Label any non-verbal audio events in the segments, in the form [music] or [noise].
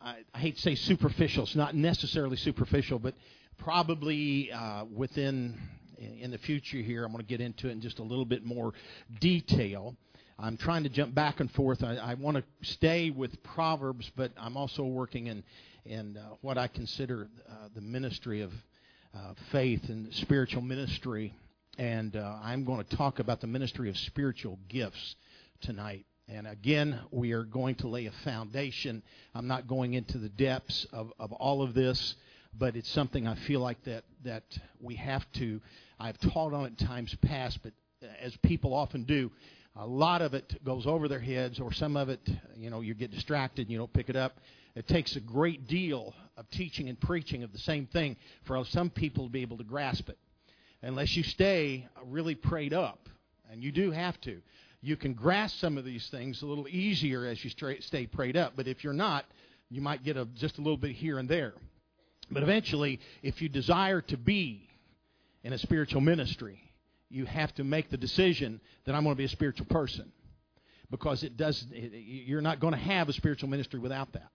I, I hate to say superficial. It's not necessarily superficial, but probably uh, within in the future here, I'm going to get into it in just a little bit more detail. I'm trying to jump back and forth. I, I want to stay with Proverbs, but I'm also working in in uh, what I consider uh, the ministry of uh, faith and spiritual ministry. And uh, I'm going to talk about the ministry of spiritual gifts tonight. And again, we are going to lay a foundation. I'm not going into the depths of, of all of this, but it's something I feel like that, that we have to. I've taught on it in times past, but uh, as people often do, a lot of it goes over their heads, or some of it, you know, you get distracted and you don't pick it up. It takes a great deal of teaching and preaching of the same thing for some people to be able to grasp it. Unless you stay really prayed up, and you do have to, you can grasp some of these things a little easier as you stay prayed up. But if you're not, you might get a, just a little bit here and there. But eventually, if you desire to be in a spiritual ministry, you have to make the decision that I'm going to be a spiritual person. Because it does you're not going to have a spiritual ministry without that.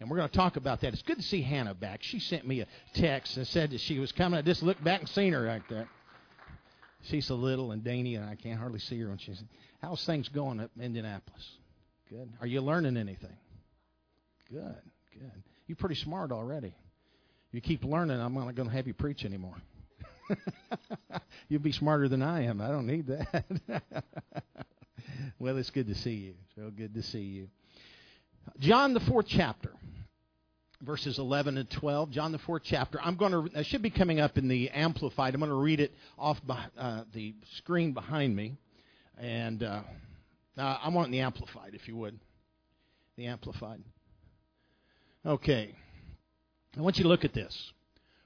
And we're going to talk about that. It's good to see hannah back. She sent me a text and said that she was coming. I just looked back and seen her like that she's so little and dainty and i can't hardly see her when she's how's things going at indianapolis good are you learning anything good good you're pretty smart already you keep learning i'm not going to have you preach anymore [laughs] You'll be smarter than I am. I don't need that. [laughs] well, it's good to see you. So good to see you. John, the fourth chapter, verses 11 and 12. John, the fourth chapter. I'm going to, it should be coming up in the Amplified. I'm going to read it off uh, the screen behind me. And uh, uh, I want the Amplified, if you would. The Amplified. Okay. I want you to look at this.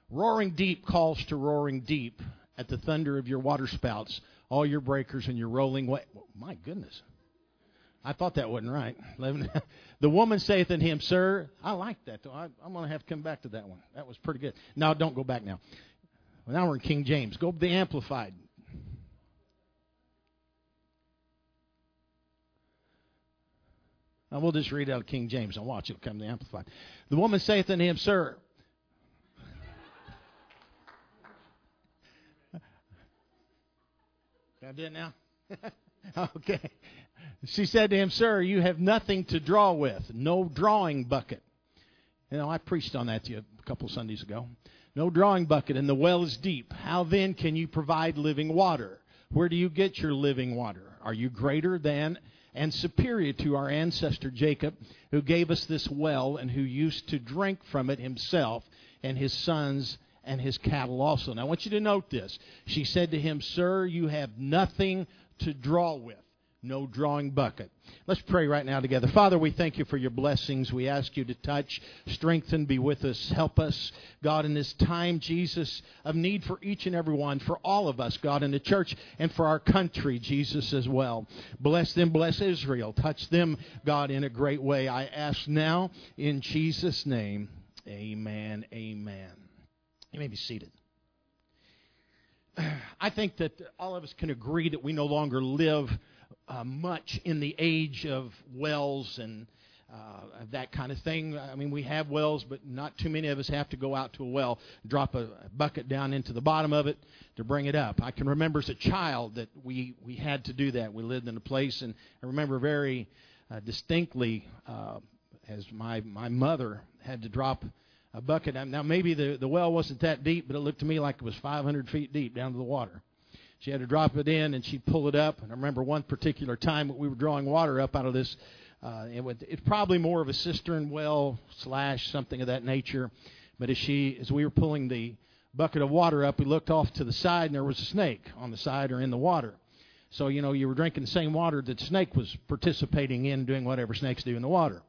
Roaring deep calls to roaring deep at the thunder of your waterspouts, all your breakers and your rolling way. My goodness. I thought that wasn't right. the woman saith unto him, Sir, I like that. I, am going to have to come back to that one. That was pretty good. Now, don't go back now. Now we're in King James. Go to the Amplified. Now we'll just read out of King James and watch it come to the Amplified. The woman saith unto him, Sir, [laughs] Can I do it now? [laughs] okay. She said to him, Sir, you have nothing to draw with, no drawing bucket. You know, I preached on that to you a couple Sundays ago. No drawing bucket, and the well is deep. How then can you provide living water? Where do you get your living water? Are you greater than and superior to our ancestor Jacob, who gave us this well and who used to drink from it himself and his sons and his cattle also. Now, I want you to note this. She said to him, Sir, you have nothing to draw with, no drawing bucket. Let's pray right now together. Father, we thank you for your blessings. We ask you to touch, strengthen, be with us, help us, God, in this time, Jesus, of need for each and every one, for all of us, God, in the church, and for our country, Jesus, as well. Bless them, bless Israel. Touch them, God, in a great way. I ask now, in Jesus' name, amen, amen. You may be seated. [sighs] I think that all of us can agree that we no longer live uh, much in the age of wells and uh, that kind of thing. I mean, we have wells, but not too many of us have to go out to a well, drop a bucket down into the bottom of it to bring it up. I can remember as a child that we, we had to do that. We lived in a place, and I remember very uh, distinctly uh, as my, my mother had to drop a bucket. Now, maybe the, the well wasn't that deep, but it looked to me like it was 500 feet deep down to the water. She had to drop it in, and she'd pull it up. And I remember one particular time we were drawing water up out of this. Uh, it would, it's probably more of a cistern well slash something of that nature. But as she, as we were pulling the bucket of water up, we looked off to the side, and there was a snake on the side or in the water. So you know, you were drinking the same water that snake was participating in, doing whatever snakes do in the water.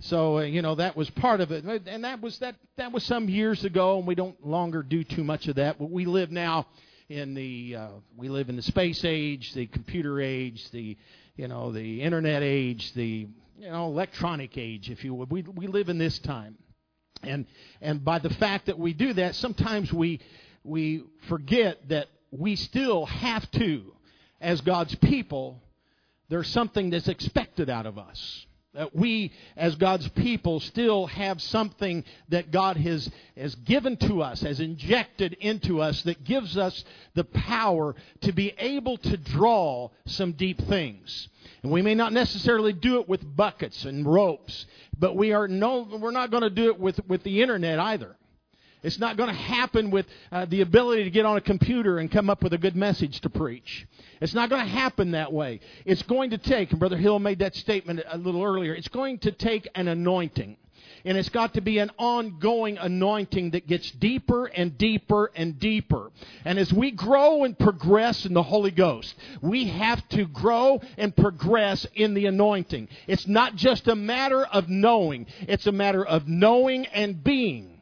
So uh, you know that was part of it, and that was that that was some years ago, and we don't longer do too much of that. But we live now in the uh, we live in the space age, the computer age, the you know the internet age, the you know electronic age, if you would. We we live in this time, and and by the fact that we do that, sometimes we we forget that we still have to, as God's people, there's something that's expected out of us that we, as God's people, still have something that God has, has given to us, has injected into us, that gives us the power to be able to draw some deep things. And we may not necessarily do it with buckets and ropes, but we are no, we're not going to do it with, with the internet either. It's not going to happen with uh, the ability to get on a computer and come up with a good message to preach. It's not going to happen that way. It's going to take, and Brother Hill made that statement a little earlier, it's going to take an anointing. And it's got to be an ongoing anointing that gets deeper and deeper and deeper. And as we grow and progress in the Holy Ghost, we have to grow and progress in the anointing. It's not just a matter of knowing, it's a matter of knowing and being.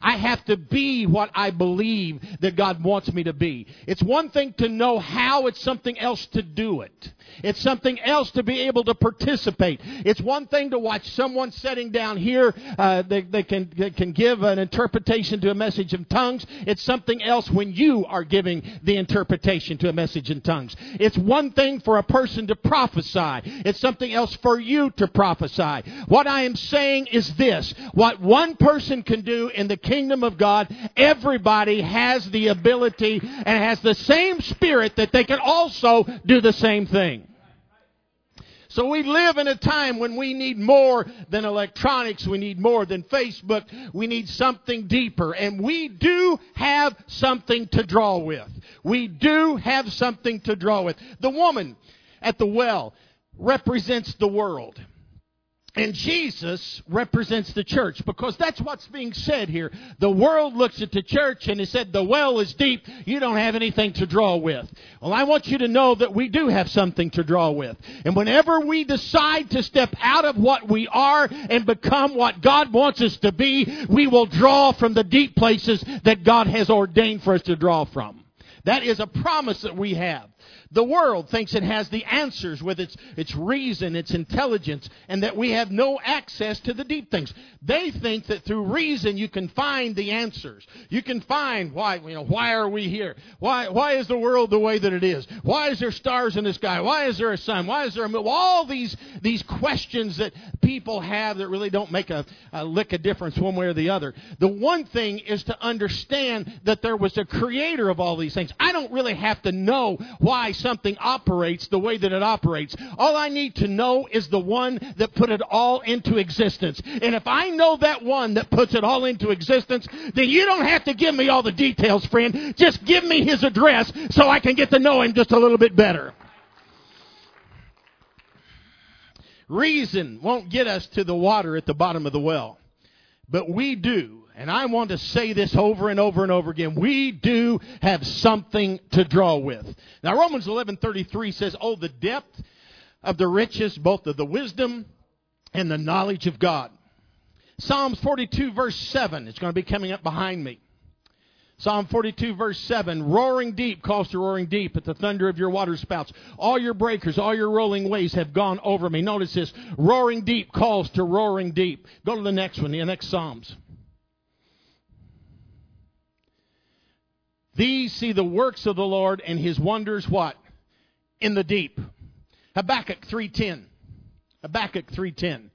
I have to be what I believe that God wants me to be. It's one thing to know how, it's something else to do it. It's something else to be able to participate. It's one thing to watch someone sitting down here uh, they, they, can, can give an interpretation to a message in tongues. It's something else when you are giving the interpretation to a message in tongues. It's one thing for a person to prophesy. It's something else for you to prophesy. What I am saying is this. What one person can do in the kingdom of God, everybody has the ability and has the same spirit that they can also do the same thing. So we live in a time when we need more than electronics. We need more than Facebook. We need something deeper. And we do have something to draw with. We do have something to draw with. The woman at the well represents the world. And Jesus represents the church because that's what's being said here. The world looks at the church and it said, the well is deep. You don't have anything to draw with. Well, I want you to know that we do have something to draw with. And whenever we decide to step out of what we are and become what God wants us to be, we will draw from the deep places that God has ordained for us to draw from. That is a promise that we have. The world thinks it has the answers with its, its reason, its intelligence, and that we have no access to the deep things. They think that through reason you can find the answers. You can find why, you know, why are we here? Why, why is the world the way that it is? Why is there stars in the sky? Why is there a sun? Why is there a? All these, these questions that people have that really don't make a, a lick of difference one way or the other. The one thing is to understand that there was a creator of all these things. I don't really have to know why something operates the way that it operates. All I need to know is the one that put it all into existence. And if I know that one that puts it all into existence, then you don't have to give me all the details, friend. Just give me his address so I can get to know him just a little bit better. Reason won't get us to the water at the bottom of the well. But we do and I want to say this over and over and over again. We do have something to draw with. Now Romans 11:33 says, "Oh the depth of the riches both of the wisdom and the knowledge of God." Psalms 42 verse 7, it's going to be coming up behind me. Psalm 42 verse 7, roaring deep calls to roaring deep at the thunder of your water spouts. All your breakers, all your rolling waves have gone over me. Notice this, roaring deep calls to roaring deep. Go to the next one, the next Psalms. These see the works of the Lord and his wonders what? In the deep. Habakkuk 3:10. Habakkuk 3:10.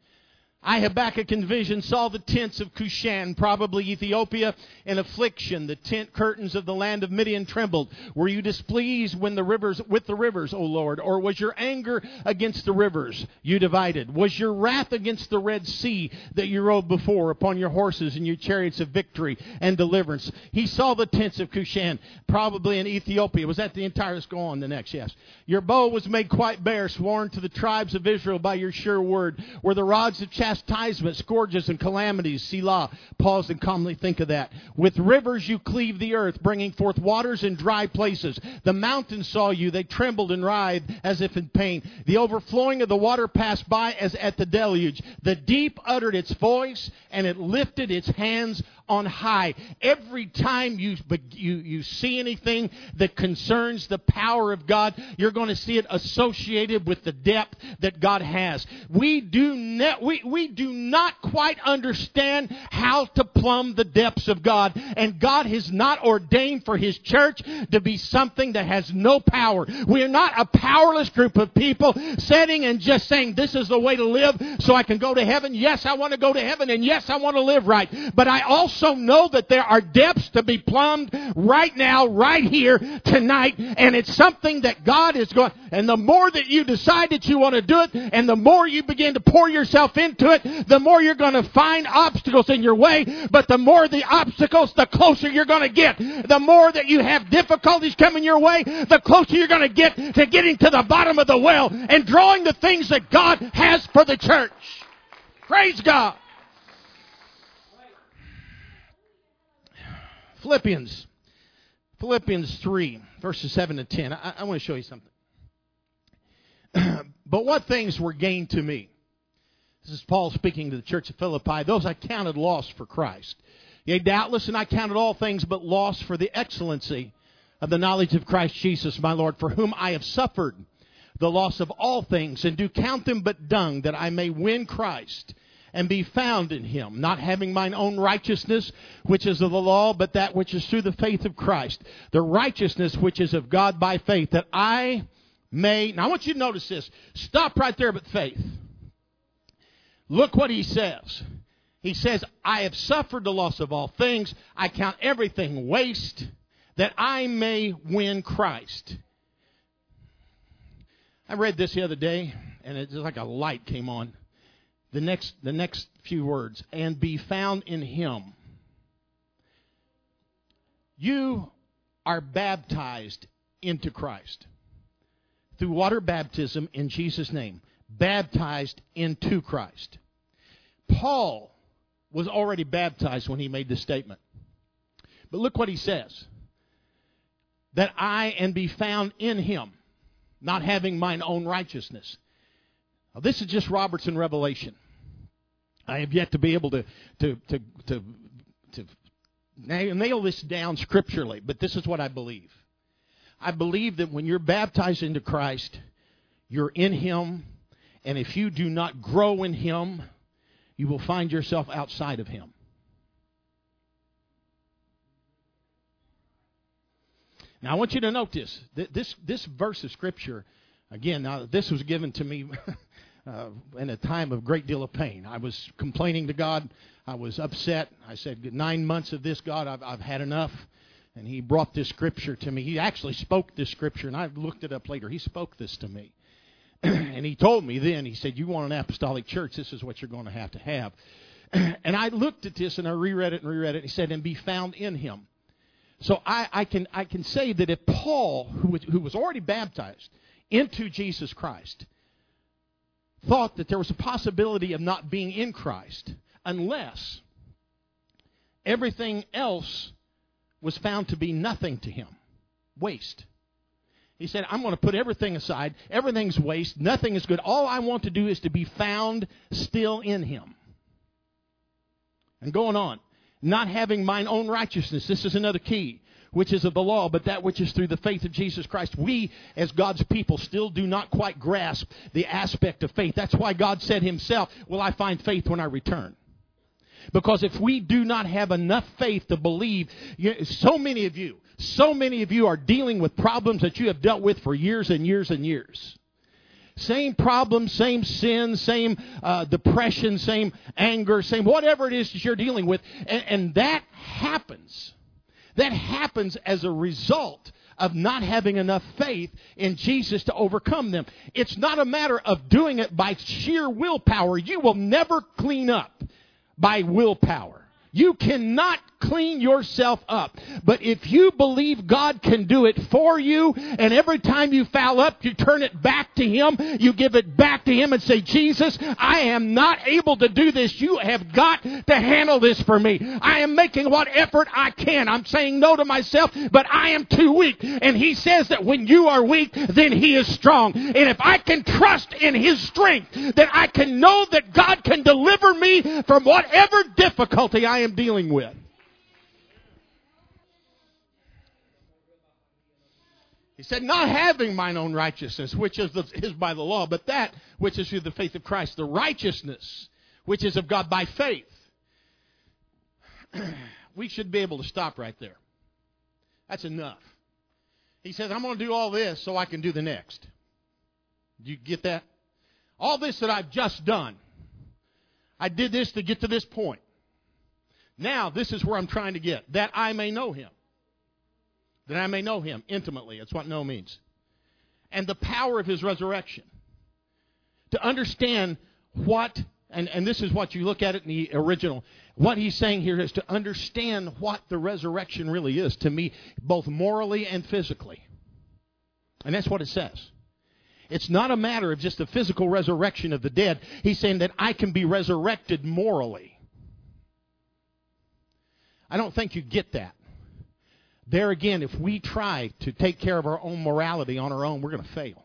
I, Habakkuk, in vision saw the tents of Cushan, probably Ethiopia, in affliction. The tent curtains of the land of Midian trembled. Were you displeased when the rivers, with the rivers, O Lord? Or was your anger against the rivers you divided? Was your wrath against the Red Sea that you rode before upon your horses and your chariots of victory and deliverance? He saw the tents of Cushan, probably in Ethiopia. Was that the entire? Let's go on the next, yes. Your bow was made quite bare, sworn to the tribes of Israel by your sure word. Were the rods of chastity chastisement, scourges, and calamities. Selah. Pause and calmly think of that. With rivers you cleave the earth, bringing forth waters in dry places. The mountains saw you. They trembled and writhed as if in pain. The overflowing of the water passed by as at the deluge. The deep uttered its voice, and it lifted its hands on high. Every time you, you, you see anything that concerns the power of God, you're going to see it associated with the depth that God has. We do, ne- we, we do not quite understand how to plumb the depths of God. And God has not ordained for His church to be something that has no power. We are not a powerless group of people sitting and just saying, this is the way to live so I can go to heaven. Yes, I want to go to heaven and yes, I want to live right. But I also know that there are depths to be plumbed right now, right here, tonight. And it's something that God is going, and the more that you decide that you want to do it, and the more you begin to pour yourself into it, the more you're going to find obstacles in your way. But the more the obstacles, the closer you're going to get. The more that you have difficulties coming your way, the closer you're going to get to getting to the bottom of the well and drawing the things that God has for the church. Praise God. Philippians. Philippians 3, verses 7 to 10. I, I want to show you something. [clears throat] but what things were gained to me? This is Paul speaking to the church of Philippi. Those I counted lost for Christ. Yea, doubtless, and I counted all things but loss for the excellency of the knowledge of Christ Jesus, my Lord, for whom I have suffered the loss of all things, and do count them but dung, that I may win Christ and be found in him, not having mine own righteousness, which is of the law, but that which is through the faith of Christ, the righteousness which is of God by faith, that I may. Now I want you to notice this. Stop right there but faith. Look what he says. He says, I have suffered the loss of all things. I count everything waste that I may win Christ. I read this the other day, and it's like a light came on the next, the next few words, and be found in him. You are baptized into Christ through water baptism in Jesus' name. Baptized into Christ. Paul was already baptized when he made this statement. But look what he says that I and be found in him, not having mine own righteousness. Now, this is just Robertson revelation. I have yet to be able to to to to, to nail this down scripturally, but this is what I believe. I believe that when you're baptized into Christ, you're in Him, and if you do not grow in Him, you will find yourself outside of Him. Now, I want you to note this. This, this verse of Scripture, again, now this was given to me [laughs] uh, in a time of great deal of pain. I was complaining to God. I was upset. I said, Nine months of this, God, I've, I've had enough. And He brought this scripture to me. He actually spoke this scripture, and I looked it up later. He spoke this to me. [clears throat] and He told me then, He said, You want an apostolic church, this is what you're going to have to have. [clears throat] and I looked at this and I reread it and reread it. He said, And be found in Him. So I, I, can, I can say that if Paul, who was, who was already baptized into Jesus Christ, thought that there was a possibility of not being in Christ unless everything else was found to be nothing to him waste. He said, I'm going to put everything aside. Everything's waste. Nothing is good. All I want to do is to be found still in him. And going on, not having mine own righteousness. This is another key which is of the law, but that which is through the faith of Jesus Christ. We, as God's people, still do not quite grasp the aspect of faith. That's why God said Himself, Will I find faith when I return? Because if we do not have enough faith to believe, so many of you, so many of you are dealing with problems that you have dealt with for years and years and years. Same problems, same sin, same uh, depression, same anger, same whatever it is that you're dealing with. And, and that happens that happens as a result of not having enough faith in Jesus to overcome them. It's not a matter of doing it by sheer willpower. You will never clean up by willpower. You cannot clean yourself up. But if you believe God can do it for you, and every time you foul up, you turn it back to Him, you give it back to Him and say, Jesus, I am not able to do this. You have got to handle this for me. I am making what effort I can. I'm saying no to myself, but I am too weak. And He says that when you are weak, then He is strong. And if I can trust in His strength, then I can know that God can deliver me from whatever difficulty I am dealing with. He said, not having mine own righteousness, which is, the, is by the law, but that which is through the faith of Christ, the righteousness which is of God by faith. [clears throat] we should be able to stop right there. That's enough. He says, I'm going to do all this so I can do the next. Do you get that? All this that I've just done, I did this to get to this point. Now, this is where I'm trying to get that I may know him. That I may know him intimately. That's what know means. And the power of his resurrection. To understand what, and, and this is what you look at it in the original, what he's saying here is to understand what the resurrection really is to me, both morally and physically. And that's what it says. It's not a matter of just the physical resurrection of the dead. He's saying that I can be resurrected morally. I don't think you get that. There again, if we try to take care of our own morality on our own, we're going to fail.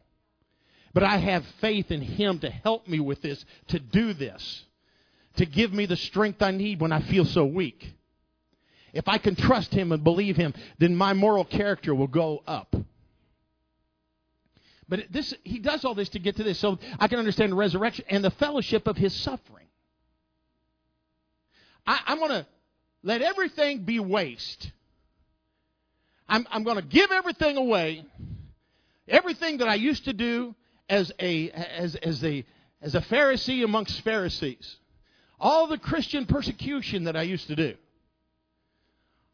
But I have faith in Him to help me with this, to do this, to give me the strength I need when I feel so weak. If I can trust Him and believe Him, then my moral character will go up. But this, he does all this to get to this, so I can understand the resurrection and the fellowship of his suffering. I, am going to let everything be waste. I'm, I'm going to give everything away, everything that I used to do as a as as a as a Pharisee amongst Pharisees, all the Christian persecution that I used to do.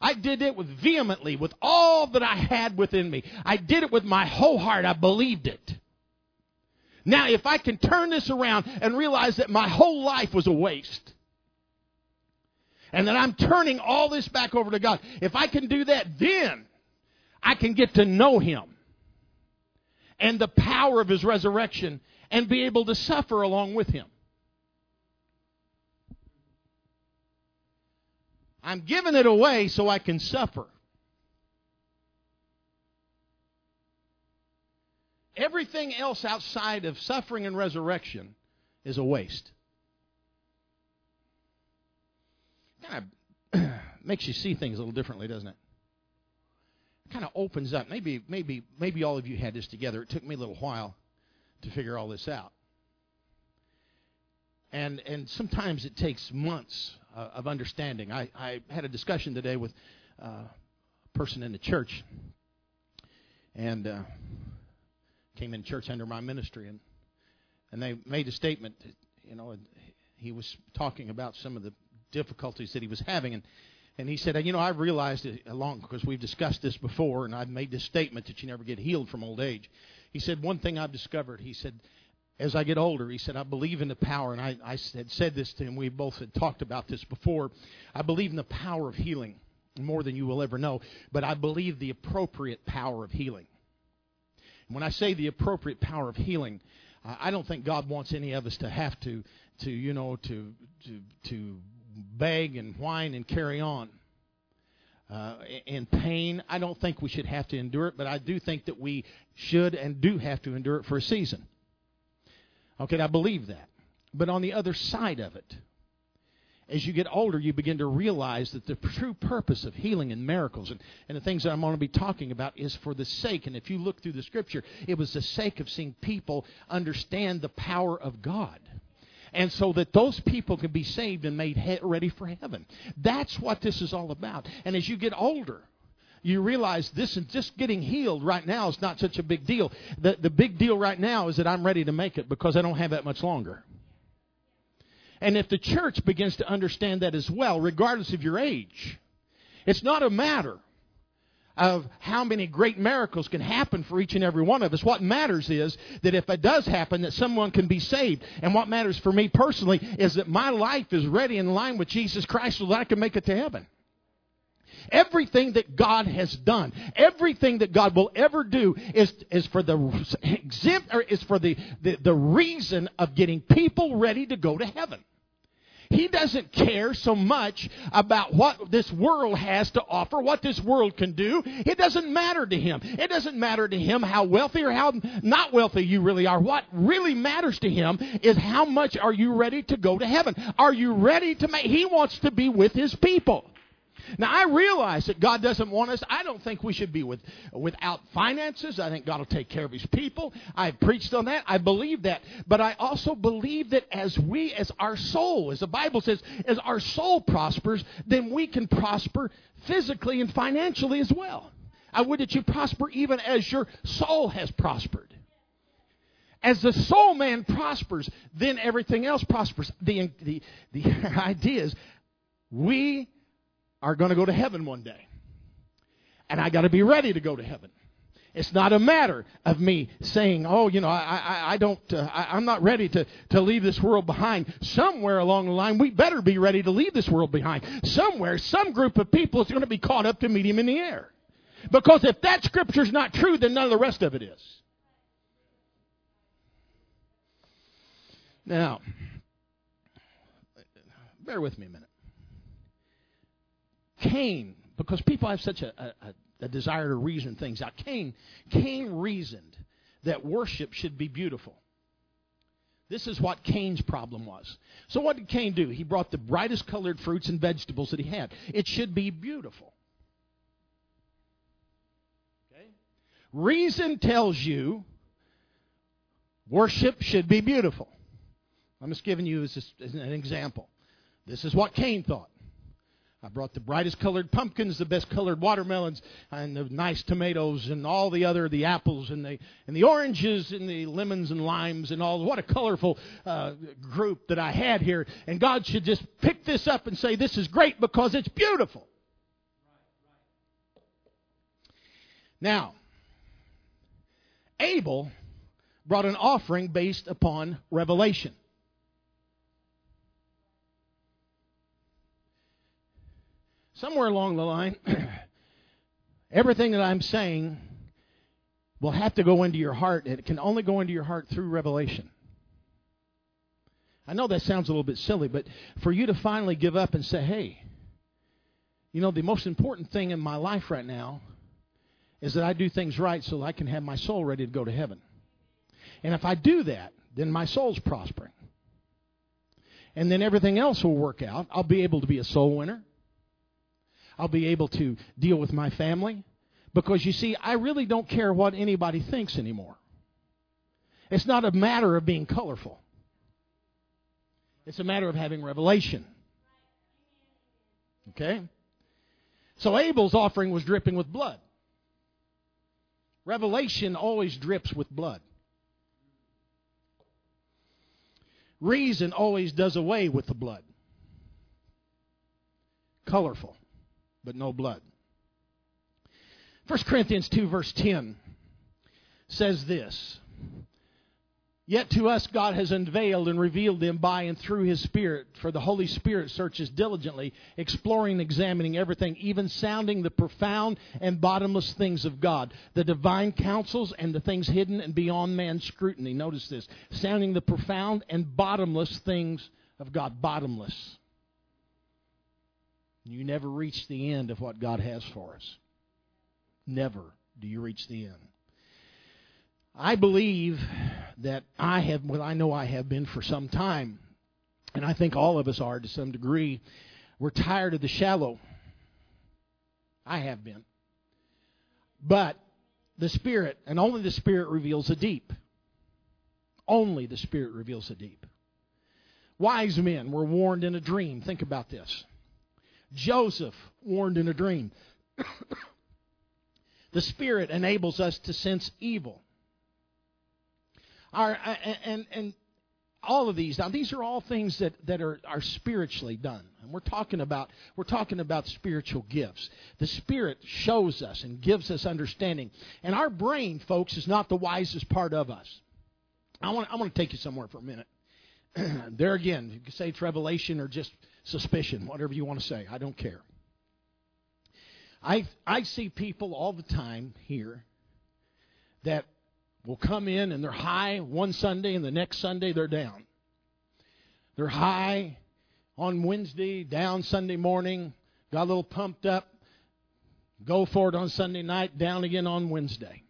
I did it with vehemently, with all that I had within me. I did it with my whole heart. I believed it. Now, if I can turn this around and realize that my whole life was a waste, and that I'm turning all this back over to God, if I can do that, then I can get to know Him and the power of His resurrection and be able to suffer along with Him. I'm giving it away so I can suffer. Everything else outside of suffering and resurrection is a waste. Kind of [clears throat] makes you see things a little differently, doesn't it? Kind of opens up. Maybe, maybe, maybe all of you had this together. It took me a little while to figure all this out. And and sometimes it takes months uh, of understanding. I, I had a discussion today with uh, a person in the church, and uh, came in church under my ministry, and and they made a statement. That, you know, he was talking about some of the difficulties that he was having, and and he said, you know, I've realized it along because we've discussed this before, and I've made this statement that you never get healed from old age. He said, one thing I've discovered. He said, as I get older, he said, I believe in the power, and I, I had said this to him. We both had talked about this before. I believe in the power of healing more than you will ever know, but I believe the appropriate power of healing. And when I say the appropriate power of healing, I don't think God wants any of us to have to, to you know, to, to, to beg and whine and carry on. Uh, in pain, I don't think we should have to endure it, but I do think that we should and do have to endure it for a season. Okay, I believe that. But on the other side of it, as you get older, you begin to realize that the true purpose of healing and miracles and, and the things that I'm going to be talking about is for the sake, and if you look through the scripture, it was the sake of seeing people understand the power of God and so that those people can be saved and made ready for heaven. That's what this is all about. And as you get older, you realize this is just getting healed right now is not such a big deal. The, the big deal right now is that I'm ready to make it because I don't have that much longer. And if the church begins to understand that as well, regardless of your age, it's not a matter of how many great miracles can happen for each and every one of us. What matters is that if it does happen, that someone can be saved. And what matters for me personally is that my life is ready in line with Jesus Christ so that I can make it to heaven. Everything that God has done, everything that God will ever do is, is for the exempt or is for the, the, the reason of getting people ready to go to heaven. He doesn't care so much about what this world has to offer, what this world can do. It doesn't matter to him. It doesn't matter to him how wealthy or how not wealthy you really are. What really matters to him is how much are you ready to go to heaven? Are you ready to make, he wants to be with his people. Now I realize that God doesn't want us. I don't think we should be with, without finances. I think God will take care of His people. I've preached on that. I believe that. But I also believe that as we, as our soul, as the Bible says, as our soul prospers, then we can prosper physically and financially as well. I would that you prosper even as your soul has prospered. As the soul man prospers, then everything else prospers. The, the, the [laughs] idea is we are going to go to heaven one day. And I got to be ready to go to heaven. It's not a matter of me saying, "Oh, you know, I, I, I don't, uh, I, I'm not ready to to leave this world behind." Somewhere along the line, we better be ready to leave this world behind. Somewhere, some group of people is going to be caught up to meet Him in the air. Because if that scripture's not true, then none of the rest of it is. Now, bear with me a minute. Cain, because people have such a, a, a desire to reason things out. Cain, Cain reasoned that worship should be beautiful. This is what Cain's problem was. So what did Cain do? He brought the brightest colored fruits and vegetables that he had. It should be beautiful. Okay? Reason tells you worship should be beautiful. I'm just giving you as, an example. This is what Cain thought. I brought the brightest colored pumpkins, the best colored watermelons, and the nice tomatoes, and all the other the apples, and the and the oranges, and the lemons and limes, and all. What a colorful uh, group that I had here! And God should just pick this up and say, "This is great because it's beautiful." Now, Abel brought an offering based upon revelation. Somewhere along the line, [clears throat] everything that I'm saying will have to go into your heart, and it can only go into your heart through revelation. I know that sounds a little bit silly, but for you to finally give up and say, hey, you know, the most important thing in my life right now is that I do things right so I can have my soul ready to go to heaven. And if I do that, then my soul's prospering. And then everything else will work out. I'll be able to be a soul winner. I'll be able to deal with my family. Because you see, I really don't care what anybody thinks anymore. It's not a matter of being colorful, it's a matter of having revelation. Okay? So Abel's offering was dripping with blood. Revelation always drips with blood. Reason always does away with the blood. Colorful but no blood. 1 Corinthians 2, verse 10 says this Yet to us God has unveiled and revealed them by and through His Spirit, for the Holy Spirit searches diligently, exploring examining everything, even sounding the profound and bottomless things of God, the divine counsels and the things hidden and beyond man's scrutiny. Notice this sounding the profound and bottomless things of God. Bottomless. You never reach the end of what God has for us. Never do you reach the end. I believe that I have, well, I know I have been for some time, and I think all of us are to some degree. We're tired of the shallow. I have been. But the Spirit, and only the Spirit reveals the deep. Only the Spirit reveals the deep. Wise men were warned in a dream. Think about this. Joseph warned in a dream. [coughs] the Spirit enables us to sense evil. Our, and, and all of these now these are all things that, that are, are spiritually done. And we're talking about we're talking about spiritual gifts. The spirit shows us and gives us understanding. And our brain folks is not the wisest part of us. I want, I want to take you somewhere for a minute [clears throat] there again you can say it's revelation or just suspicion, whatever you want to say. I don't care. I, I see people all the time here that will come in and they're high one Sunday and the next Sunday they're down. They're high on Wednesday, down Sunday morning, got a little pumped up, go for it on Sunday night, down again on Wednesday.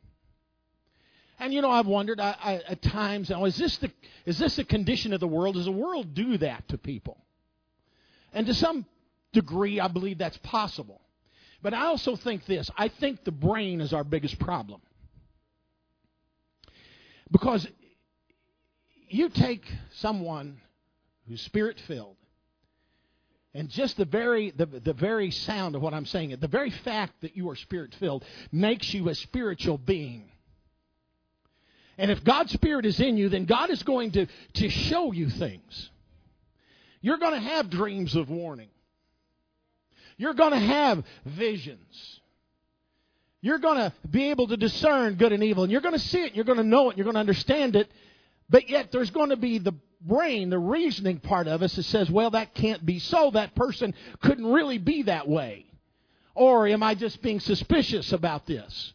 And you know, I've wondered I, I, at times, now, is this the is this the condition of the world? Does the world do that to people? And to some degree, I believe that's possible. But I also think this I think the brain is our biggest problem. Because you take someone who's spirit filled, and just the very the, the very sound of what I'm saying, the very fact that you are spirit filled makes you a spiritual being. And if God's Spirit is in you, then God is going to, to show you things. You're going to have dreams of warning. You're going to have visions. You're going to be able to discern good and evil. And you're going to see it. You're going to know it. You're going to understand it. But yet there's going to be the brain, the reasoning part of us that says, well, that can't be so. That person couldn't really be that way. Or am I just being suspicious about this?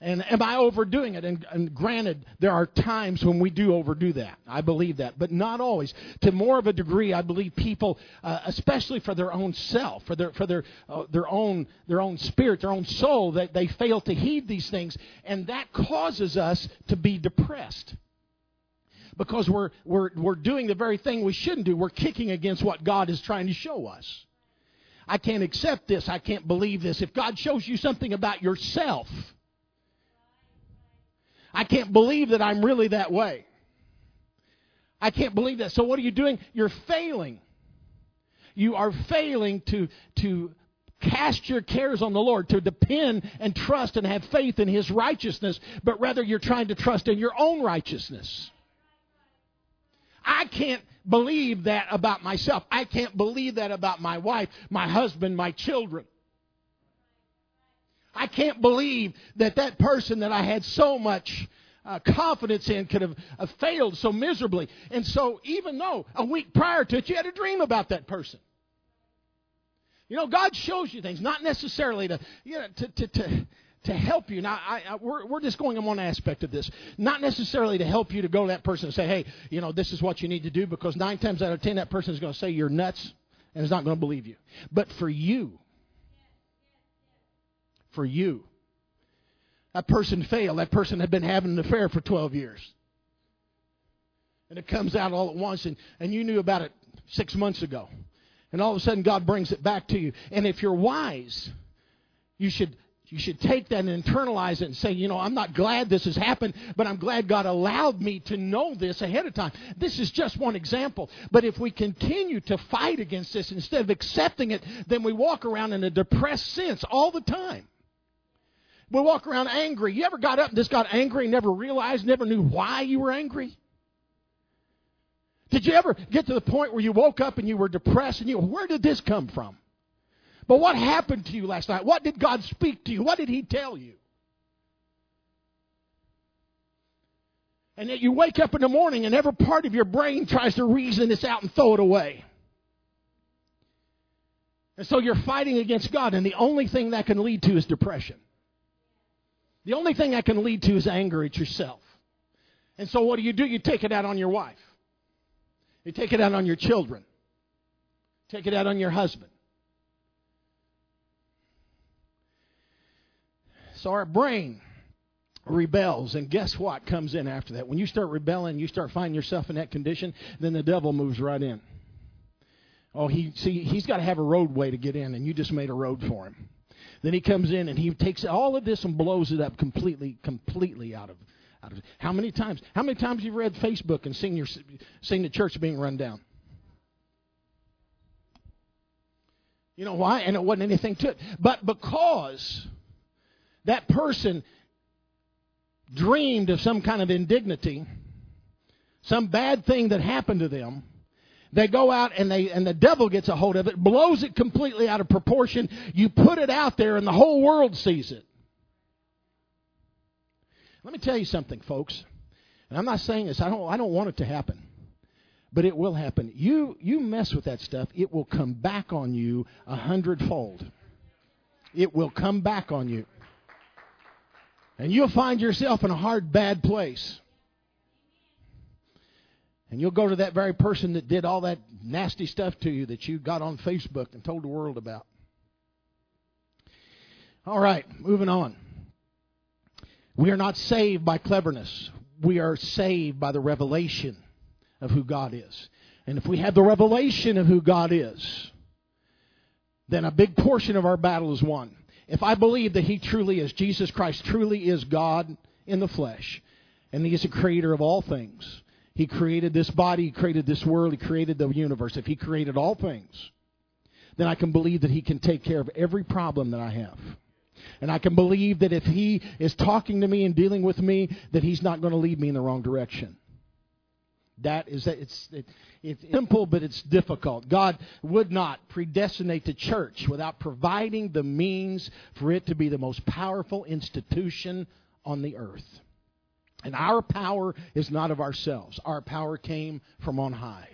And am I overdoing it? And, and, granted, there are times when we do overdo that. I believe that, but not always. To more of a degree, I believe people, uh, especially for their own self, for their for their uh, their own their own spirit, their own soul, that they fail to heed these things, and that causes us to be depressed. Because we're we're we're doing the very thing we shouldn't do. We're kicking against what God is trying to show us. I can't accept this. I can't believe this. If God shows you something about yourself I can't believe that I'm really that way. I can't believe that. So what are you doing? You're failing. You are failing to, to cast your cares on the Lord, to depend and trust and have faith in His righteousness, but rather you're trying to trust in your own righteousness. I can't believe that about myself. I can't believe that about my wife, my husband, my children. I can't believe that that person that I had so much uh, confidence in could have uh, failed so miserably. And so, even though a week prior to it, you had a dream about that person. You know, God shows you things, not necessarily to, you know, to, to, to, to help you. Now, I, I, we're, we're just going on one aspect of this. Not necessarily to help you to go to that person and say, hey, you know, this is what you need to do, because nine times out of ten, that person is going to say you're nuts and is not going to believe you. But for you, for you. That person failed. That person had been having an affair for 12 years. And it comes out all at once, and, and you knew about it six months ago. And all of a sudden, God brings it back to you. And if you're wise, you should you should take that and internalize it and say, you know, I'm not glad this has happened, but I'm glad God allowed me to know this ahead of time. This is just one example. But if we continue to fight against this instead of accepting it, then we walk around in a depressed sense all the time. We walk around angry. You ever got up and just got angry, never realized, never knew why you were angry? Did you ever get to the point where you woke up and you were depressed and you, where did this come from? But what happened to you last night? What did God speak to you? What did He tell you? And yet you wake up in the morning and every part of your brain tries to reason this out and throw it away. And so you're fighting against God, and the only thing that can lead to is depression. The only thing that can lead to is anger at yourself. And so what do you do? You take it out on your wife. You take it out on your children. Take it out on your husband. So our brain rebels, and guess what comes in after that? When you start rebelling, you start finding yourself in that condition, then the devil moves right in. Oh, he see he's got to have a roadway to get in, and you just made a road for him. Then he comes in and he takes all of this and blows it up completely, completely out of, out of. How many times? How many times you've read Facebook and seen your seen the church being run down? You know why? And it wasn't anything to it, but because that person dreamed of some kind of indignity, some bad thing that happened to them they go out and they and the devil gets a hold of it, blows it completely out of proportion. You put it out there and the whole world sees it. Let me tell you something, folks. And I'm not saying this. I don't I don't want it to happen. But it will happen. You you mess with that stuff, it will come back on you a hundredfold. It will come back on you. And you'll find yourself in a hard, bad place. And you'll go to that very person that did all that nasty stuff to you that you got on Facebook and told the world about. All right, moving on. We are not saved by cleverness. We are saved by the revelation of who God is. And if we have the revelation of who God is, then a big portion of our battle is won. If I believe that He truly is, Jesus Christ truly is God in the flesh, and He is the creator of all things. He created this body, He created this world, He created the universe. If He created all things, then I can believe that He can take care of every problem that I have. And I can believe that if He is talking to me and dealing with me, that He's not going to lead me in the wrong direction. That is that it's it, it's simple, but it's difficult. God would not predestinate the church without providing the means for it to be the most powerful institution on the earth. And our power is not of ourselves. Our power came from on high.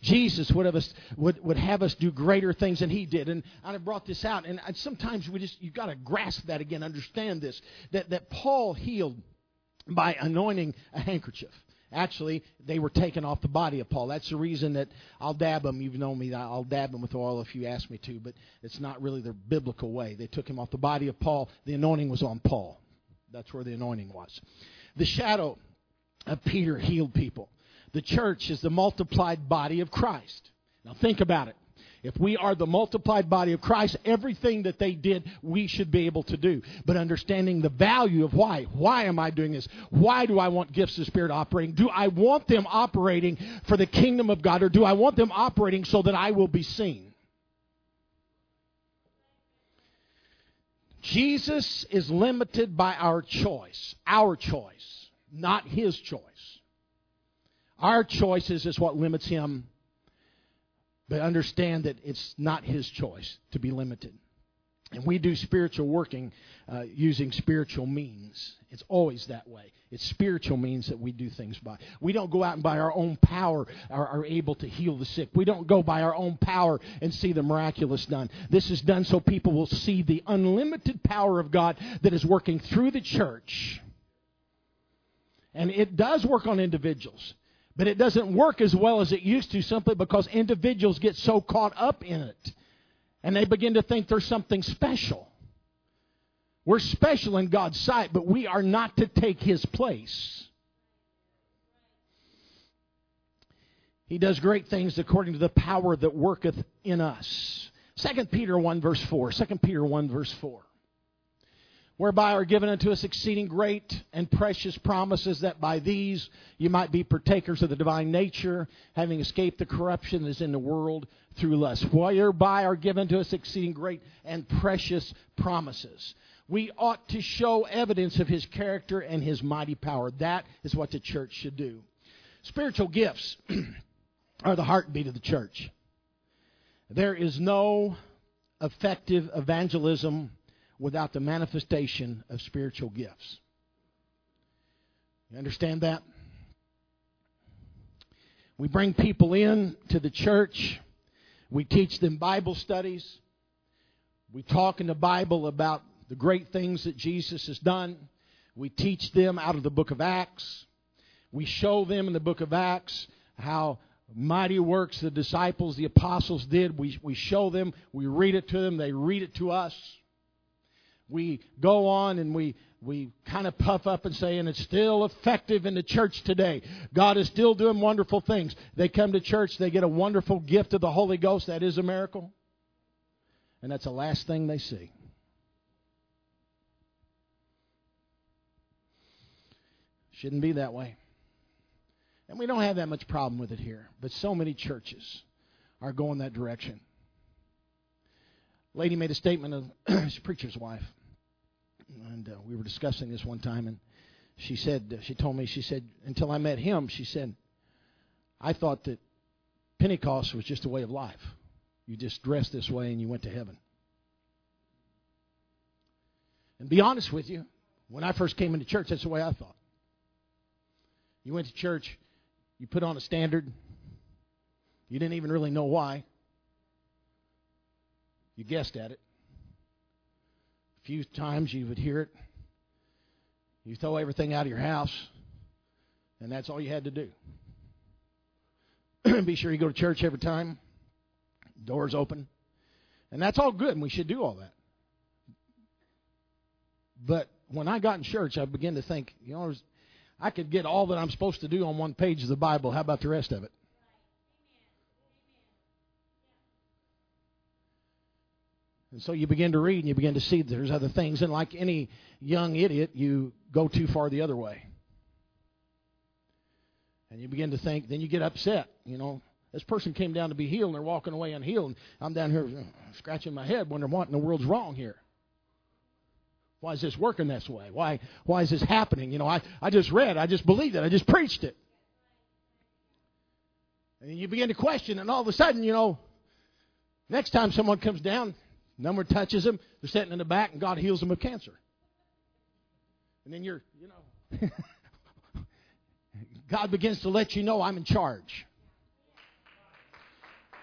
Jesus would have us would, would have us do greater things than he did. And I brought this out, and sometimes we just you've got to grasp that again, understand this. That that Paul healed by anointing a handkerchief. Actually, they were taken off the body of Paul. That's the reason that I'll dab them. You've known me. I'll dab them with oil if you ask me to, but it's not really the biblical way. They took him off the body of Paul. The anointing was on Paul. That's where the anointing was. The shadow of Peter healed people. The church is the multiplied body of Christ. Now think about it. If we are the multiplied body of Christ, everything that they did, we should be able to do. But understanding the value of why. Why am I doing this? Why do I want gifts of Spirit operating? Do I want them operating for the kingdom of God, or do I want them operating so that I will be seen? Jesus is limited by our choice, our choice, not his choice. Our choices is what limits him but understand that it's not his choice to be limited. And we do spiritual working uh, using spiritual means. It's always that way. It's spiritual means that we do things by. We don't go out and by our own power are, are able to heal the sick. We don't go by our own power and see the miraculous done. This is done so people will see the unlimited power of God that is working through the church. And it does work on individuals. But it doesn't work as well as it used to simply because individuals get so caught up in it and they begin to think there's something special. We're special in God's sight, but we are not to take His place. He does great things according to the power that worketh in us. 2 Peter 1 verse 4. 2 Peter 1 verse 4 whereby are given unto us exceeding great and precious promises, that by these you might be partakers of the divine nature, having escaped the corruption that is in the world through lust. Whereby are given to us exceeding great and precious promises. We ought to show evidence of his character and his mighty power. That is what the church should do. Spiritual gifts [clears throat] are the heartbeat of the church. There is no effective evangelism without the manifestation of spiritual gifts. You understand that? We bring people in to the church. We teach them Bible studies. We talk in the Bible about the great things that Jesus has done. We teach them out of the book of Acts. We show them in the book of Acts how mighty works the disciples, the apostles did. We, we show them, we read it to them, they read it to us we go on and we we kind of puff up and say, and it's still effective in the church today. God is still doing wonderful things. They come to church, they get a wonderful gift of the Holy Ghost. That is a miracle. And that's the last thing they see. Shouldn't be that way. And we don't have that much problem with it here. But so many churches are going that direction. Lady made a statement of [clears throat] a preacher's wife and uh, we were discussing this one time, and she said, uh, she told me, she said, until I met him, she said, I thought that Pentecost was just a way of life. You just dressed this way and you went to heaven. And be honest with you, when I first came into church, that's the way I thought. You went to church, you put on a standard, you didn't even really know why. You guessed at it few times you would hear it. You throw everything out of your house, and that's all you had to do. [clears throat] Be sure you go to church every time, doors open. And that's all good, and we should do all that. But when I got in church, I began to think, you know, I could get all that I'm supposed to do on one page of the Bible. How about the rest of it? And so you begin to read and you begin to see there's other things. And like any young idiot, you go too far the other way. And you begin to think, then you get upset. You know, this person came down to be healed and they're walking away unhealed. And I'm down here uh, scratching my head, wondering what in the world's wrong here. Why is this working this way? Why, why is this happening? You know, I, I just read, I just believed it, I just preached it. And you begin to question, and all of a sudden, you know, next time someone comes down, number touches them, they're sitting in the back, and God heals them of cancer. And then you're, you know, [laughs] God begins to let you know I'm in charge.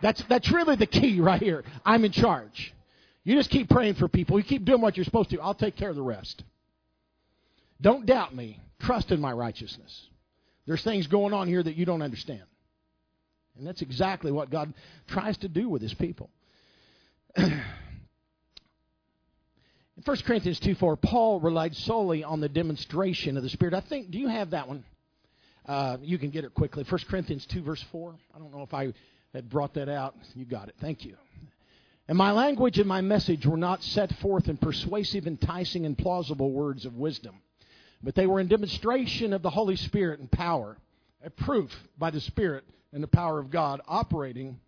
That's, that's really the key right here. I'm in charge. You just keep praying for people. You keep doing what you're supposed to. I'll take care of the rest. Don't doubt me. Trust in my righteousness. There's things going on here that you don't understand. And that's exactly what God tries to do with his people. [clears throat] In 1 Corinthians 2 4, Paul relied solely on the demonstration of the Spirit. I think, do you have that one? Uh, you can get it quickly. 1 Corinthians 2, verse 4. I don't know if I had brought that out. You got it. Thank you. And my language and my message were not set forth in persuasive, enticing, and plausible words of wisdom, but they were in demonstration of the Holy Spirit and power, a proof by the Spirit and the power of God operating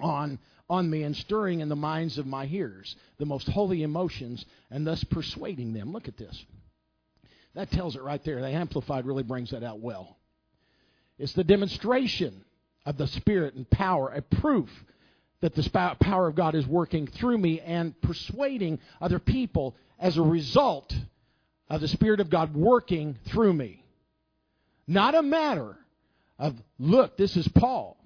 on, on me and stirring in the minds of my hearers the most holy emotions and thus persuading them. Look at this. That tells it right there. The Amplified really brings that out well. It's the demonstration of the Spirit and power, a proof that the power of God is working through me and persuading other people as a result of the Spirit of God working through me. Not a matter of, look, this is Paul.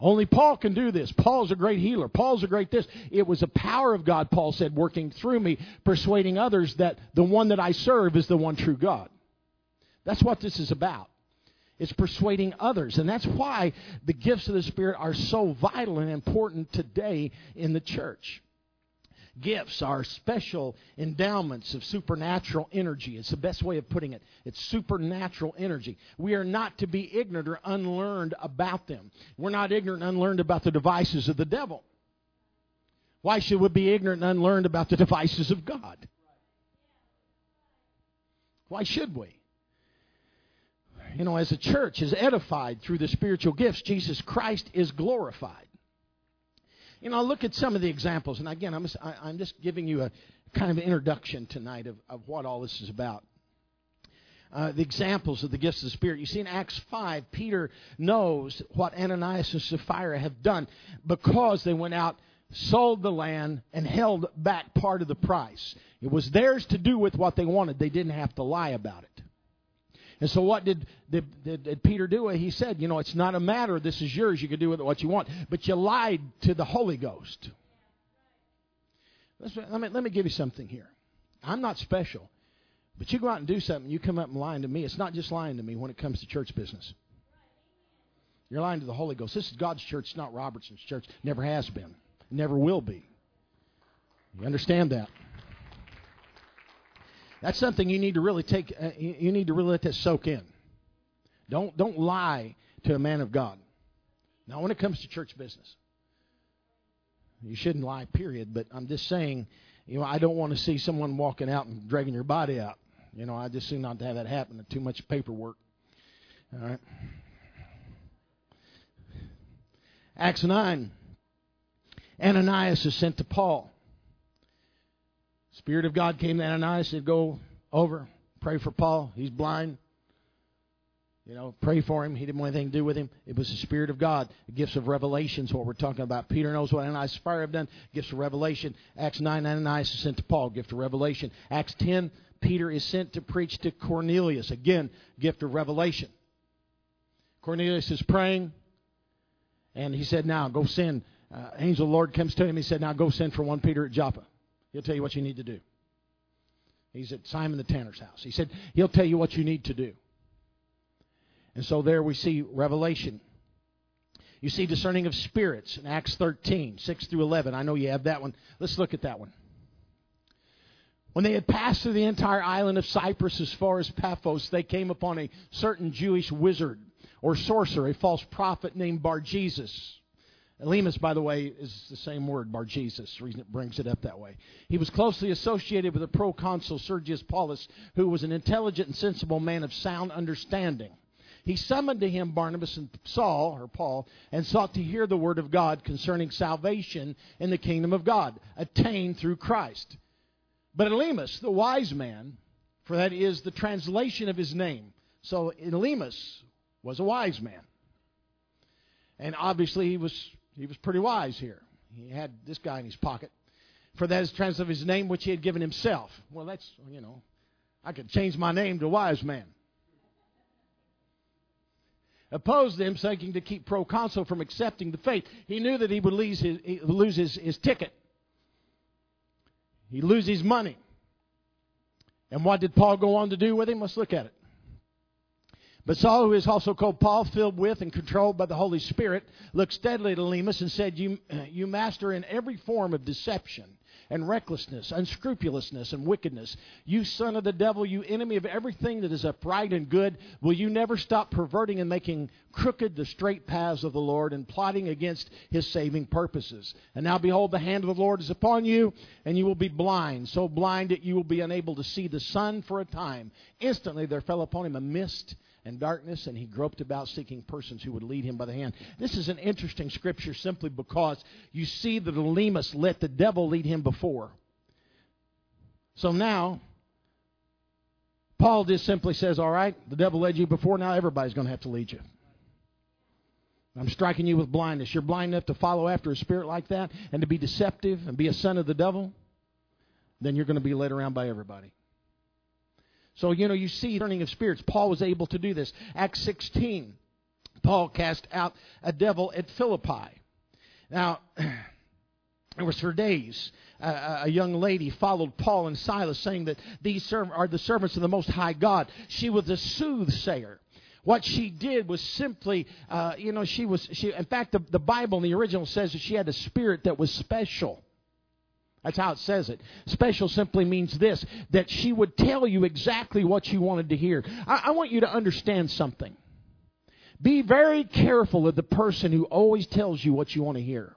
Only Paul can do this. Paul's a great healer. Paul's a great this. It was the power of God, Paul said, working through me, persuading others that the one that I serve is the one true God. That's what this is about. It's persuading others. And that's why the gifts of the Spirit are so vital and important today in the church gifts are special endowments of supernatural energy. It's the best way of putting it. It's supernatural energy. We are not to be ignorant or unlearned about them. We're not ignorant and unlearned about the devices of the devil. Why should we be ignorant and unlearned about the devices of God? Why should we? You know, as a church is edified through the spiritual gifts, Jesus Christ is glorified. You know, look at some of the examples. And again, I'm just, I, am just giving you a kind of introduction tonight of, of what all this is about. Uh, the examples of the gifts of the Spirit. You see in Acts 5, Peter knows what Ananias and Sapphira have done because they went out, sold the land, and held back part of the price. It was theirs to do with what they wanted. They didn't have to lie about it. And so, what did, did, did, did Peter do? He said, You know, it's not a matter, this is yours, you can do with it what you want. But you lied to the Holy Ghost. Let me, let me give you something here. I'm not special. But you go out and do something, you come up and lying to me. It's not just lying to me when it comes to church business. You're lying to the Holy Ghost. This is God's church, not Robertson's church. Never has been. Never will be. You understand that? That's something you need to really take. Uh, you need to really let that soak in. Don't don't lie to a man of God. Now, when it comes to church business, you shouldn't lie. Period. But I'm just saying, you know, I don't want to see someone walking out and dragging your body out. You know, I just seem not to have that happen. Too much paperwork. All right. Acts 9. Ananias is sent to Paul. Spirit of God came to Ananias and said, Go over, pray for Paul. He's blind. You know, pray for him. He didn't want anything to do with him. It was the Spirit of God. The gifts of revelation is what we're talking about. Peter knows what Ananias and Sapphira have done. Gifts of revelation. Acts 9, Ananias is sent to Paul. Gift of revelation. Acts 10, Peter is sent to preach to Cornelius. Again, gift of revelation. Cornelius is praying, and he said, Now go send. Uh, angel of the Lord comes to him. He said, Now go send for one Peter at Joppa. He'll tell you what you need to do. He's at Simon the tanner's house. He said, He'll tell you what you need to do. And so there we see revelation. You see discerning of spirits in Acts 13, 6 through 11. I know you have that one. Let's look at that one. When they had passed through the entire island of Cyprus as far as Paphos, they came upon a certain Jewish wizard or sorcerer, a false prophet named Bar Jesus Elymas, by the way, is the same word, Bar Jesus. Reason it brings it up that way. He was closely associated with the proconsul Sergius Paulus, who was an intelligent and sensible man of sound understanding. He summoned to him Barnabas and Saul, or Paul, and sought to hear the word of God concerning salvation in the kingdom of God, attained through Christ. But Elymas, the wise man, for that is the translation of his name. So Elymas was a wise man. And obviously he was he was pretty wise here. He had this guy in his pocket. For that is translation of his name which he had given himself. Well, that's, you know, I could change my name to wise man. Opposed them, seeking to keep proconsul from accepting the faith. He knew that he would lose his, lose his, his ticket. He'd lose his money. And what did Paul go on to do with him? Let's look at it. But Saul, who is also called Paul, filled with and controlled by the Holy Spirit, looked steadily at Elymas and said, you, [clears throat] you master in every form of deception and recklessness, unscrupulousness, and wickedness. You son of the devil, you enemy of everything that is upright and good, will you never stop perverting and making crooked the straight paths of the Lord and plotting against his saving purposes? And now behold, the hand of the Lord is upon you, and you will be blind, so blind that you will be unable to see the sun for a time. Instantly there fell upon him a mist and darkness, and he groped about seeking persons who would lead him by the hand. This is an interesting scripture simply because you see that Elymas let the devil lead him before. So now, Paul just simply says, All right, the devil led you before, now everybody's going to have to lead you. I'm striking you with blindness. You're blind enough to follow after a spirit like that and to be deceptive and be a son of the devil, then you're going to be led around by everybody. So, you know, you see turning of spirits. Paul was able to do this. Acts 16, Paul cast out a devil at Philippi. Now, [clears throat] it was for days. Uh, a young lady followed Paul and Silas, saying that these are the servants of the Most High God. She was a soothsayer. What she did was simply, uh, you know, she was, she, in fact, the, the Bible in the original says that she had a spirit that was special. That's how it says it. Special simply means this that she would tell you exactly what you wanted to hear. I, I want you to understand something. Be very careful of the person who always tells you what you want to hear.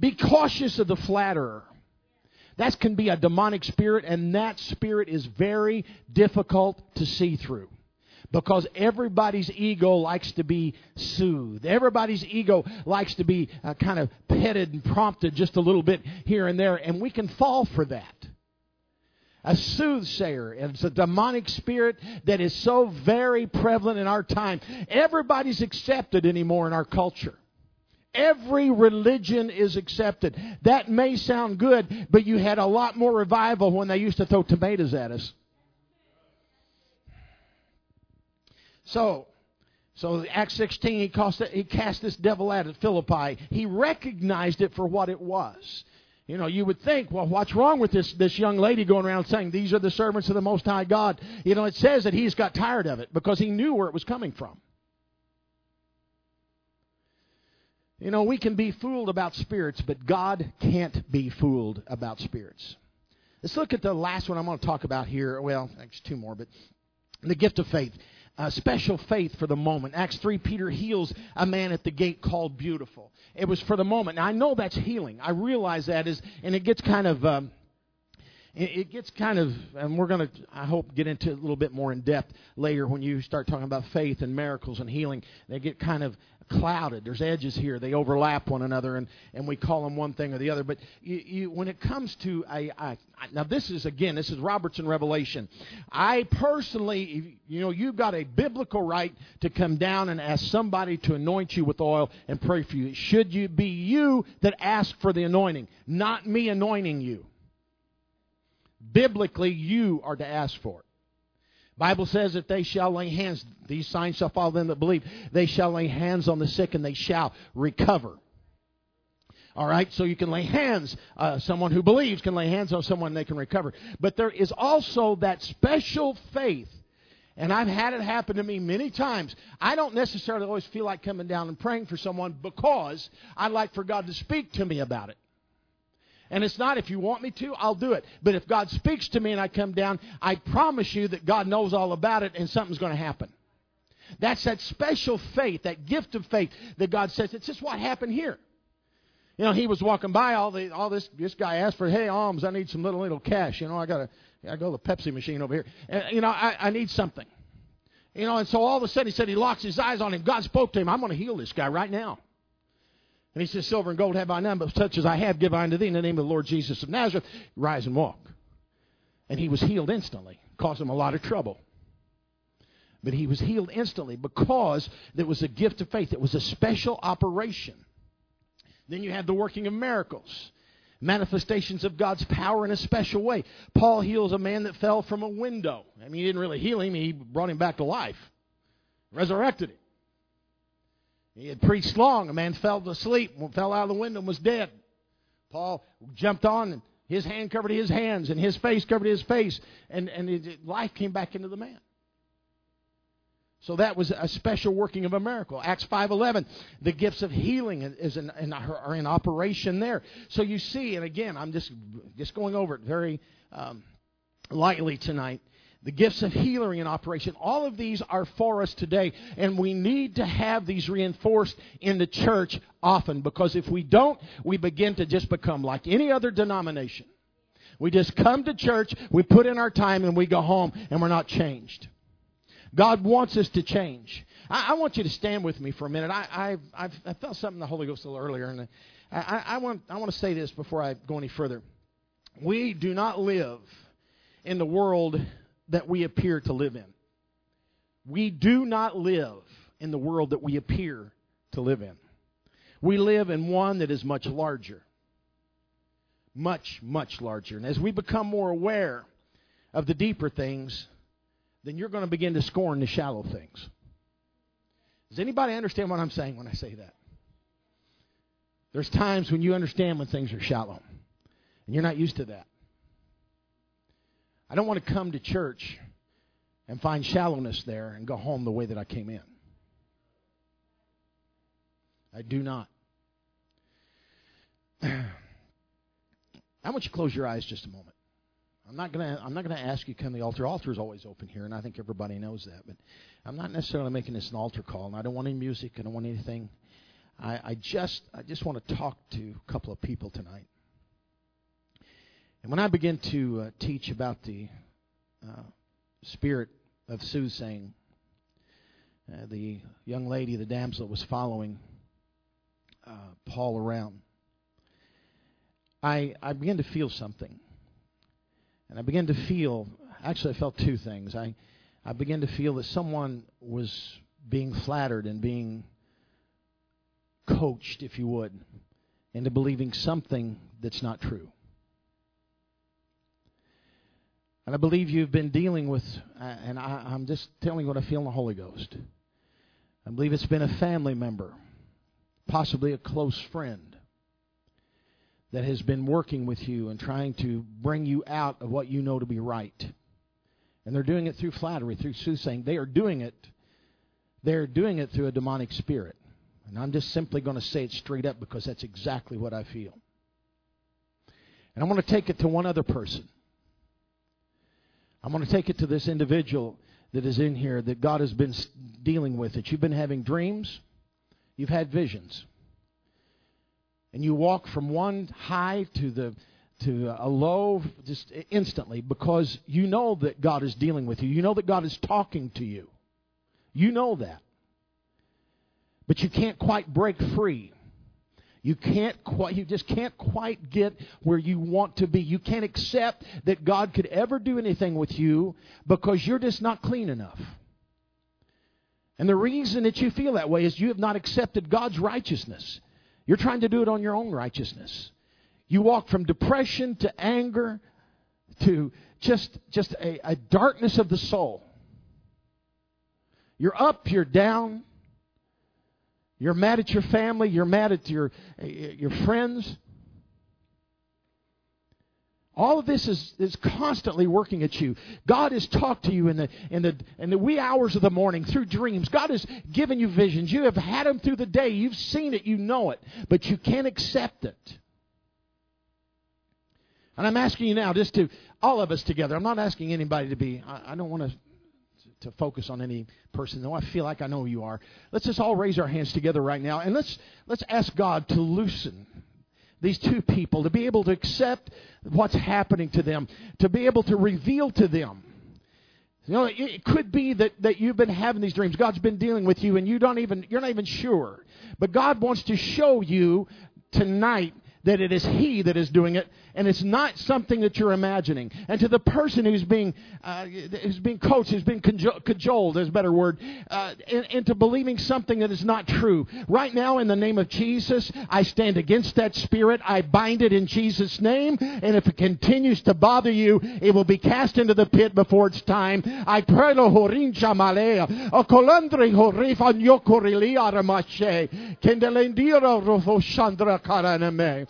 Be cautious of the flatterer. That can be a demonic spirit, and that spirit is very difficult to see through because everybody's ego likes to be soothed. Everybody's ego likes to be uh, kind of petted and prompted just a little bit here and there, and we can fall for that. A soothsayer. It's a demonic spirit that is so very prevalent in our time. Everybody's accepted anymore in our culture. Every religion is accepted. That may sound good, but you had a lot more revival when they used to throw tomatoes at us. So, so Acts 16, he cast, he cast this devil out at Philippi. He recognized it for what it was. You know, you would think, well, what's wrong with this, this young lady going around saying, these are the servants of the Most High God? You know, it says that he's got tired of it because he knew where it was coming from. You know, we can be fooled about spirits, but God can't be fooled about spirits. Let's look at the last one I'm going to talk about here. Well, actually, two more, but the gift of faith uh, special faith for the moment. Acts 3, Peter heals a man at the gate called Beautiful. It was for the moment. Now, I know that's healing. I realize that is, and it gets kind of. Um, it gets kind of, and we're going to, I hope, get into it a little bit more in depth later when you start talking about faith and miracles and healing. They get kind of clouded. There's edges here. They overlap one another, and, and we call them one thing or the other. But you, you, when it comes to a, a, now this is again, this is Robertson Revelation. I personally, you know, you've got a biblical right to come down and ask somebody to anoint you with oil and pray for you. Should you be you that ask for the anointing, not me anointing you. Biblically, you are to ask for it. Bible says that they shall lay hands, these signs shall follow them that believe. They shall lay hands on the sick and they shall recover. All right, so you can lay hands. Uh, someone who believes can lay hands on someone they can recover. But there is also that special faith, and I've had it happen to me many times. I don't necessarily always feel like coming down and praying for someone because I'd like for God to speak to me about it. And it's not if you want me to, I'll do it. But if God speaks to me and I come down, I promise you that God knows all about it and something's going to happen. That's that special faith, that gift of faith that God says. It's just what happened here. You know, he was walking by all the all this this guy asked for, hey, alms, I need some little little cash. You know, I gotta I go to the Pepsi machine over here. And, you know, I, I need something. You know, and so all of a sudden he said he locks his eyes on him. God spoke to him, I'm gonna heal this guy right now. And he says, Silver and gold have I none, but such as I have give I unto thee in the name of the Lord Jesus of Nazareth. Rise and walk. And he was healed instantly. Caused him a lot of trouble. But he was healed instantly because there was a gift of faith. It was a special operation. Then you have the working of miracles, manifestations of God's power in a special way. Paul heals a man that fell from a window. I mean, he didn't really heal him, he brought him back to life, resurrected him. He had preached long. A man fell asleep, fell out of the window, and was dead. Paul jumped on, and his hand covered his hands, and his face covered his face, and, and it, life came back into the man. So that was a special working of a miracle. Acts 5:11, the gifts of healing is in, in, are in operation there. So you see, and again, I'm just just going over it very um, lightly tonight the gifts of healing in operation. All of these are for us today, and we need to have these reinforced in the church often because if we don't, we begin to just become like any other denomination. We just come to church, we put in our time, and we go home, and we're not changed. God wants us to change. I, I want you to stand with me for a minute. I, I, I felt something in the Holy Ghost a little earlier, and I, I, want, I want to say this before I go any further. We do not live in the world that we appear to live in. We do not live in the world that we appear to live in. We live in one that is much larger. Much, much larger. And as we become more aware of the deeper things, then you're going to begin to scorn the shallow things. Does anybody understand what I'm saying when I say that? There's times when you understand when things are shallow, and you're not used to that. I don't want to come to church and find shallowness there and go home the way that I came in. I do not. [clears throat] I want you to close your eyes just a moment. I'm not gonna I'm not gonna ask you to come to the altar. Altar is always open here, and I think everybody knows that. But I'm not necessarily making this an altar call, and I don't want any music. I don't want anything. I, I just I just want to talk to a couple of people tonight. And when I begin to uh, teach about the uh, spirit of soothsaying, uh, the young lady, the damsel, was following uh, Paul around. I I began to feel something, and I began to feel. Actually, I felt two things. I I began to feel that someone was being flattered and being coached, if you would, into believing something that's not true. And I believe you've been dealing with, uh, and I, I'm just telling you what I feel in the Holy Ghost. I believe it's been a family member, possibly a close friend, that has been working with you and trying to bring you out of what you know to be right. And they're doing it through flattery, through soothsaying. They are doing it. They're doing it through a demonic spirit. And I'm just simply going to say it straight up because that's exactly what I feel. And I'm going to take it to one other person. I'm going to take it to this individual that is in here that God has been dealing with. That you've been having dreams, you've had visions, and you walk from one high to the to a low just instantly because you know that God is dealing with you. You know that God is talking to you. You know that. But you can't quite break free. You can't quite, you just can't quite get where you want to be. You can't accept that God could ever do anything with you because you're just not clean enough. And the reason that you feel that way is you have not accepted God's righteousness. You're trying to do it on your own righteousness. You walk from depression to anger to just, just a, a darkness of the soul. You're up, you're down, you're mad at your family. You're mad at your, your friends. All of this is, is constantly working at you. God has talked to you in the, in, the, in the wee hours of the morning through dreams. God has given you visions. You have had them through the day. You've seen it. You know it. But you can't accept it. And I'm asking you now, just to, all of us together, I'm not asking anybody to be, I, I don't want to to focus on any person. Though I feel like I know who you are. Let's just all raise our hands together right now and let's let's ask God to loosen these two people, to be able to accept what's happening to them, to be able to reveal to them. You know, it could be that, that you've been having these dreams. God's been dealing with you and you don't even, you're not even sure. But God wants to show you tonight that it is He that is doing it, and it's not something that you're imagining. And to the person who's being uh, who's being coached, who's being cajoled, is a better word, uh, into believing something that is not true. Right now, in the name of Jesus, I stand against that spirit. I bind it in Jesus' name, and if it continues to bother you, it will be cast into the pit before it's time. I pray lo horin chamalea, o colandri horif an yokorili aramashe, kendelendira rofo chandra karaname.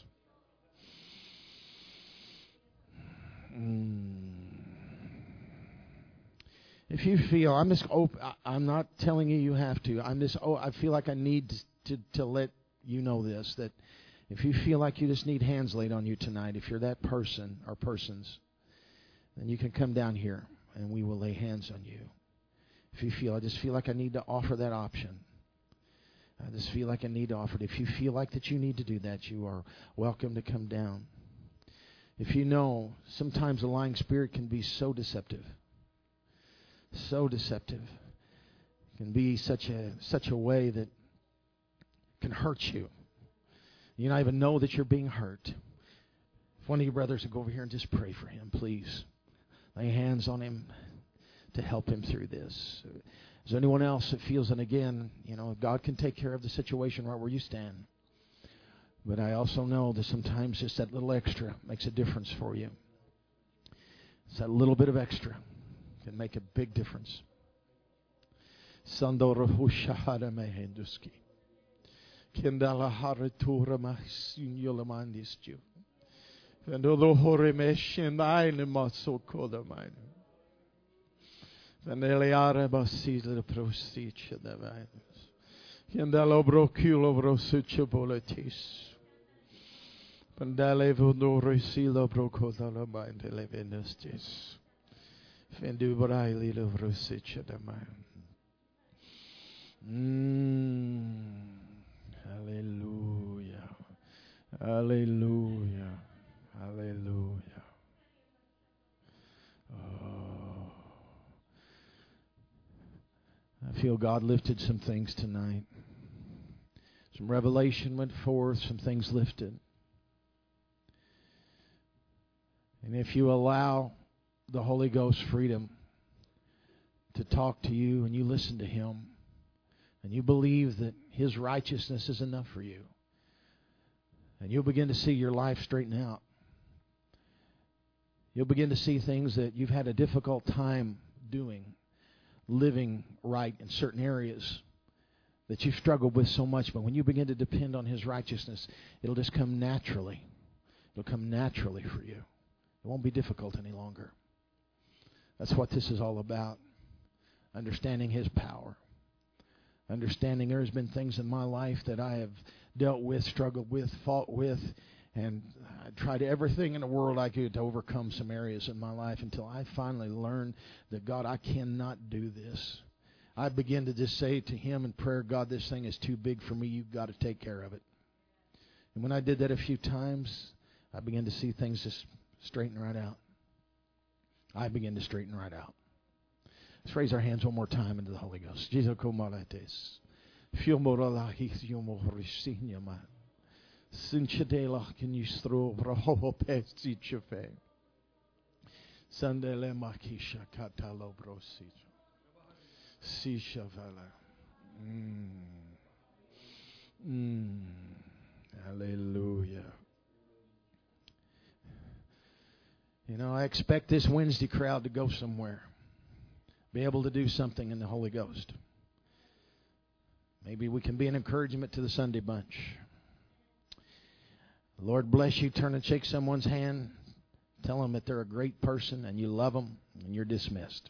Mm. If you feel, I'm just open, I'm not telling you you have to. I'm just, oh, I feel like I need to, to, to let you know this that if you feel like you just need hands laid on you tonight, if you're that person or persons, then you can come down here and we will lay hands on you. If you feel, I just feel like I need to offer that option. I just feel like I need to offer it. If you feel like that you need to do that, you are welcome to come down. If you know, sometimes a lying spirit can be so deceptive. So deceptive. It can be such a such a way that can hurt you. You not even know that you're being hurt. If one of your brothers would go over here and just pray for him, please. Lay hands on him to help him through this. Is there anyone else that feels, and again, you know, God can take care of the situation right where you stand. But I also know that sometimes just that little extra makes a difference for you. It's that little bit of extra can make a big difference. Kendala. Pandale vondore silo procodala mind elevenestis. Fendu braili lo vrosicha da Mm. Hallelujah. Hallelujah. Hallelujah. Oh. I feel God lifted some things tonight. Some revelation went forth, some things lifted. And if you allow the Holy Ghost freedom to talk to you and you listen to Him and you believe that His righteousness is enough for you, and you'll begin to see your life straighten out. You'll begin to see things that you've had a difficult time doing, living right in certain areas that you've struggled with so much. But when you begin to depend on His righteousness, it'll just come naturally. It'll come naturally for you. It won't be difficult any longer. That's what this is all about. Understanding His power. Understanding there's been things in my life that I have dealt with, struggled with, fought with, and I tried everything in the world I could to overcome some areas in my life until I finally learned that God, I cannot do this. I began to just say to Him in prayer, God, this thing is too big for me. You've got to take care of it. And when I did that a few times, I began to see things just straighten right out. I begin to straighten right out. Let's raise our hands one more time into the Holy Ghost. Jesus komalates. Fiumoralahis yumorisinyama. Sinchadelach can you throw brahopesti chefe. Sandele makisha katalo brosich. Sishavala. Mm. Mm. Hallelujah. You know, I expect this Wednesday crowd to go somewhere, be able to do something in the Holy Ghost. Maybe we can be an encouragement to the Sunday bunch. Lord bless you. Turn and shake someone's hand. Tell them that they're a great person and you love them, and you're dismissed.